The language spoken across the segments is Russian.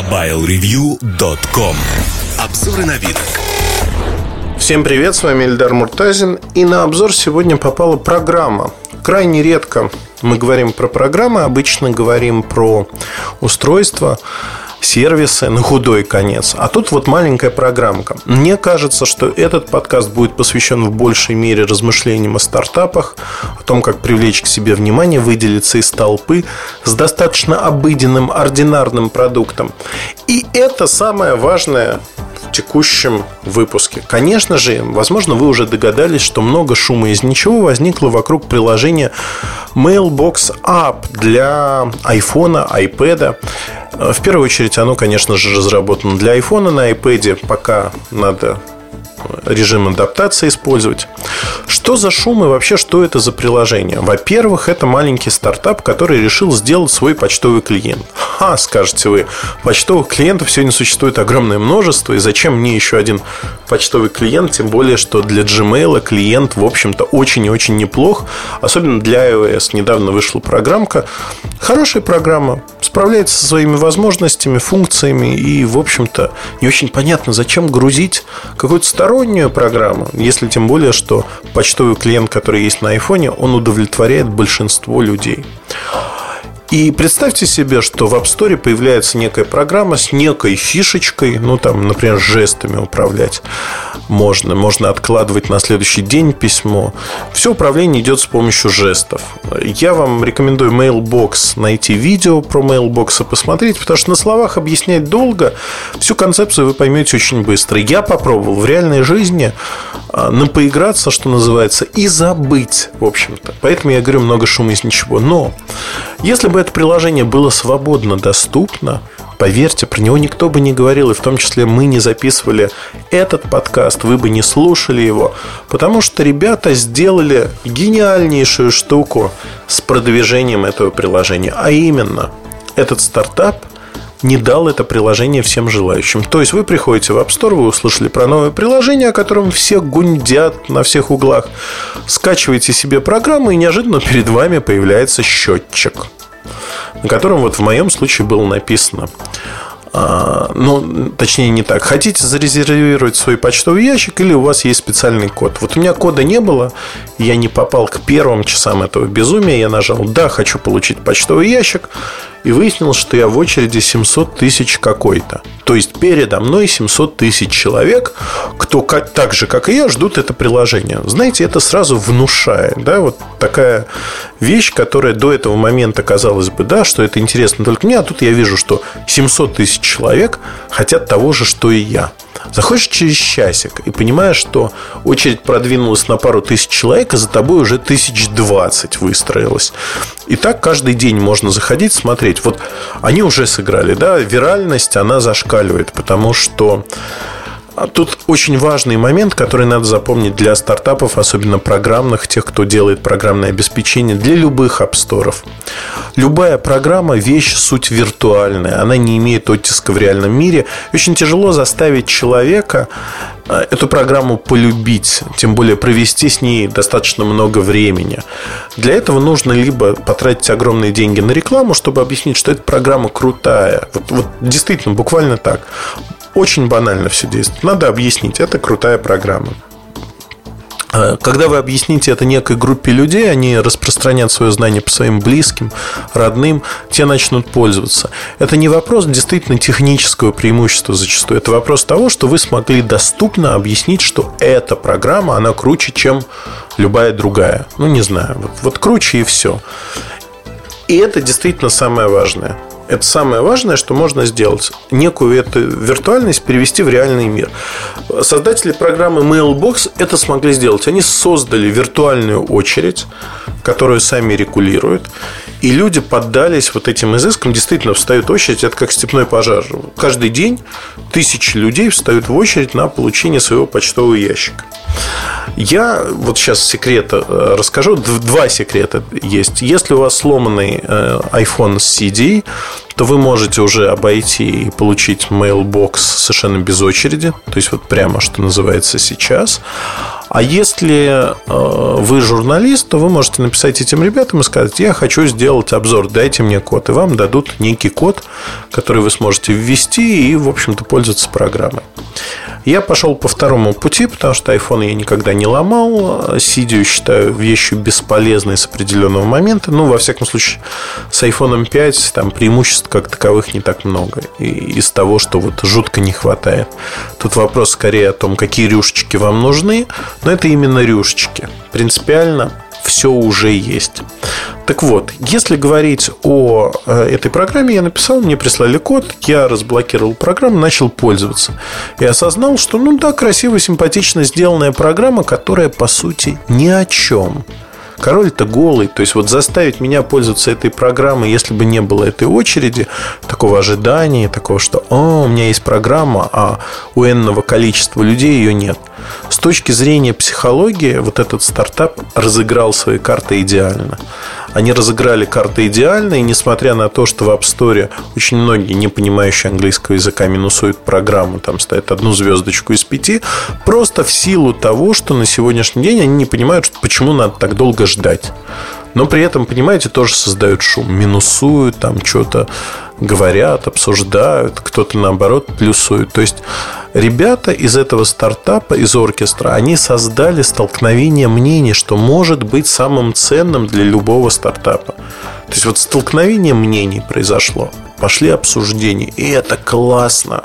MobileReview.com Обзоры на вид. Всем привет, с вами Эльдар Муртазин. И на обзор сегодня попала программа. Крайне редко мы говорим про программы, обычно говорим про устройства, сервисы на худой конец. А тут вот маленькая программка. Мне кажется, что этот подкаст будет посвящен в большей мере размышлениям о стартапах, о том, как привлечь к себе внимание, выделиться из толпы с достаточно обыденным, ординарным продуктом. И это самое важное текущем выпуске. Конечно же, возможно, вы уже догадались, что много шума из ничего возникло вокруг приложения Mailbox App для iPhone, iPad. В первую очередь, оно, конечно же, разработано для iPhone на iPad. Пока надо режим адаптации использовать. Что за шум и вообще что это за приложение? Во-первых, это маленький стартап, который решил сделать свой почтовый клиент. Ха, скажете вы, почтовых клиентов сегодня существует огромное множество, и зачем мне еще один почтовый клиент, тем более, что для Gmail клиент, в общем-то, очень и очень неплох, особенно для iOS. Недавно вышла программка, хорошая программа, справляется со своими возможностями, функциями, и, в общем-то, не очень понятно, зачем грузить какую-то стороннюю программу, если тем более, что почтовый клиент, который есть на айфоне, он удовлетворяет большинство людей. И представьте себе, что в App Store появляется некая программа с некой фишечкой, ну там, например, жестами управлять можно. Можно откладывать на следующий день письмо. Все управление идет с помощью жестов. Я вам рекомендую Mailbox найти видео про Mailbox и посмотреть, потому что на словах объяснять долго. Всю концепцию вы поймете очень быстро. Я попробовал в реальной жизни а, на поиграться, что называется, и забыть, в общем-то. Поэтому я говорю много шума из ничего. Но если бы это приложение было свободно доступно, поверьте, про него никто бы не говорил, и в том числе мы не записывали этот подкаст, вы бы не слушали его, потому что ребята сделали гениальнейшую штуку с продвижением этого приложения, а именно этот стартап не дал это приложение всем желающим. То есть вы приходите в App Store, вы услышали про новое приложение, о котором все гундят на всех углах, скачиваете себе программу, и неожиданно перед вами появляется счетчик – на котором вот в моем случае было написано а, ну, точнее не так. Хотите зарезервировать свой почтовый ящик или у вас есть специальный код? Вот у меня кода не было, я не попал к первым часам этого безумия. Я нажал «Да, хочу получить почтовый ящик» и выяснилось, что я в очереди 700 тысяч какой-то. То есть передо мной 700 тысяч человек, кто так же, как и я, ждут это приложение. Знаете, это сразу внушает. Да? Вот такая вещь, которая до этого момента казалось бы, да, что это интересно только мне, а тут я вижу, что 700 тысяч человек хотят того же, что и я. Заходишь через часик и понимаешь, что очередь продвинулась на пару тысяч человек, а за тобой уже тысяч двадцать выстроилось. И так каждый день можно заходить, смотреть. Вот они уже сыграли, да, виральность, она зашкаливает, потому что тут очень важный момент, который надо запомнить для стартапов, особенно программных, тех, кто делает программное обеспечение, для любых апсторов. Любая программа – вещь, суть виртуальная. Она не имеет оттиска в реальном мире. очень тяжело заставить человека э, эту программу полюбить, тем более провести с ней достаточно много времени. Для этого нужно либо потратить огромные деньги на рекламу, чтобы объяснить, что эта программа крутая. Вот, вот действительно, буквально так. Очень банально все действует. Надо объяснить. Это крутая программа. А, когда вы объясните это некой группе людей, они распространят свое знание по своим близким, родным, те начнут пользоваться. Это не вопрос действительно технического преимущества зачастую. Это вопрос того, что вы смогли доступно объяснить, что эта программа, она круче, чем любая другая. Ну, не знаю. Вот, вот круче и все. И это действительно самое важное. Это самое важное, что можно сделать. Некую эту виртуальность перевести в реальный мир. Создатели программы Mailbox это смогли сделать. Они создали виртуальную очередь, которую сами регулируют. И люди поддались вот этим изыскам. Действительно, встают очередь. Это как степной пожар. Каждый день тысячи людей встают в очередь на получение своего почтового ящика. Я вот сейчас секрет э, расскажу. Два секрета есть. Если у вас сломанный э, iPhone с CD, то вы можете уже обойти и получить mailbox совершенно без очереди. То есть вот прямо, что называется сейчас. А если э, вы журналист, то вы можете написать этим ребятам и сказать, я хочу сделать обзор, дайте мне код. И вам дадут некий код, который вы сможете ввести и, в общем-то, пользоваться программой. Я пошел по второму пути, потому что iPhone я никогда не ломал. Сидию считаю вещью бесполезной с определенного момента. Ну, во всяком случае, с iPhone 5 там преимуществ как таковых не так много. И из того, что вот жутко не хватает. Тут вопрос скорее о том, какие рюшечки вам нужны. Но это именно рюшечки. Принципиально все уже есть. Так вот, если говорить о э, этой программе, я написал, мне прислали код, я разблокировал программу, начал пользоваться. И осознал, что, ну да, красиво, симпатично сделанная программа, которая, по сути, ни о чем. Король-то голый. То есть, вот заставить меня пользоваться этой программой, если бы не было этой очереди, такого ожидания, такого, что «О, у меня есть программа, а у энного количества людей ее нет». С точки зрения психологии, вот этот стартап разыграл свои карты идеально. Они разыграли карты идеально, и несмотря на то, что в App Store очень многие, не понимающие английского языка, минусуют программу, там ставят одну звездочку из пяти, просто в силу того, что на сегодняшний день они не понимают, почему надо так долго ждать. Но при этом, понимаете, тоже создают шум, минусуют, там что-то говорят, обсуждают, кто-то наоборот плюсует. То есть ребята из этого стартапа, из оркестра, они создали столкновение мнений, что может быть самым ценным для любого стартапа. То есть вот столкновение мнений произошло, пошли обсуждения, и это классно.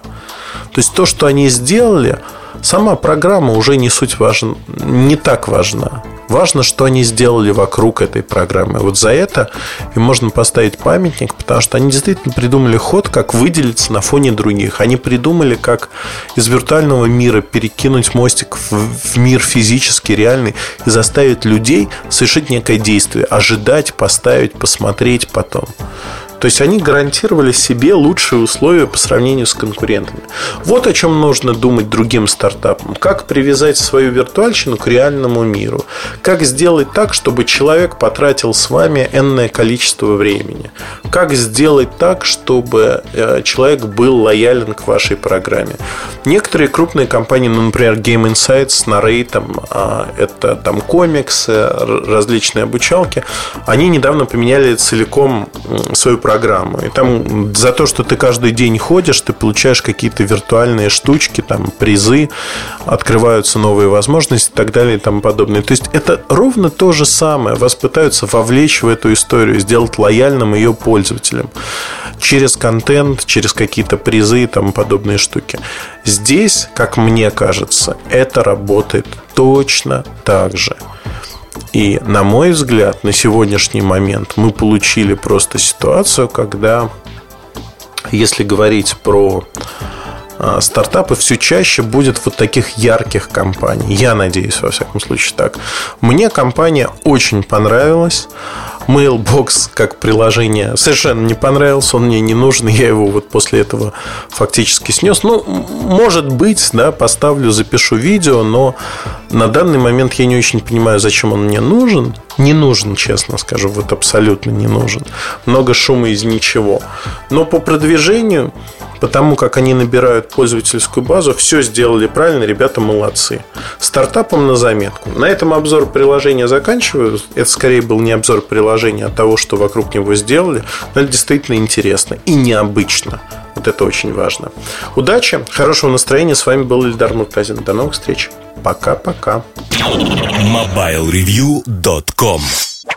То есть то, что они сделали, сама программа уже не суть важна, не так важна. Важно, что они сделали вокруг этой программы. Вот за это им можно поставить памятник, потому что они действительно придумали ход, как выделиться на фоне других. Они придумали, как из виртуального мира перекинуть мостик в мир физический, реальный, и заставить людей совершить некое действие, ожидать, поставить, посмотреть потом. То есть они гарантировали себе лучшие условия по сравнению с конкурентами. Вот о чем нужно думать другим стартапам. Как привязать свою виртуальщину к реальному миру. Как сделать так, чтобы человек потратил с вами энное количество времени. Как сделать так, чтобы э, человек был лоялен к вашей программе. Некоторые крупные компании, ну, например, Game Insights, Narray, там, а, это там комиксы, различные обучалки, они недавно поменяли целиком свою программу. И там за то, что ты каждый день ходишь, ты получаешь какие-то виртуальные штучки, там призы, открываются новые возможности и так далее и тому подобное. То есть это ровно то же самое. Вас пытаются вовлечь в эту историю, сделать лояльным ее пользователем через контент, через какие-то призы и тому подобные штуки. Здесь, как мне кажется, это работает точно так же. И, на мой взгляд, на сегодняшний момент мы получили просто ситуацию, когда, если говорить про а, стартапы все чаще будет вот таких ярких компаний. Я надеюсь, во всяком случае, так. Мне компания очень понравилась. Mailbox как приложение совершенно не понравился, он мне не нужен, я его вот после этого фактически снес. Ну, может быть, да, поставлю, запишу видео, но на данный момент я не очень понимаю, зачем он мне нужен. Не нужен, честно скажу, вот абсолютно не нужен. Много шума из ничего. Но по продвижению потому как они набирают пользовательскую базу, все сделали правильно, ребята молодцы. Стартапом на заметку. На этом обзор приложения заканчиваю. Это скорее был не обзор приложения, а того, что вокруг него сделали. Но это действительно интересно и необычно. Вот это очень важно. Удачи, хорошего настроения. С вами был Ильдар Муртазин. До новых встреч. Пока-пока. MobileReview.com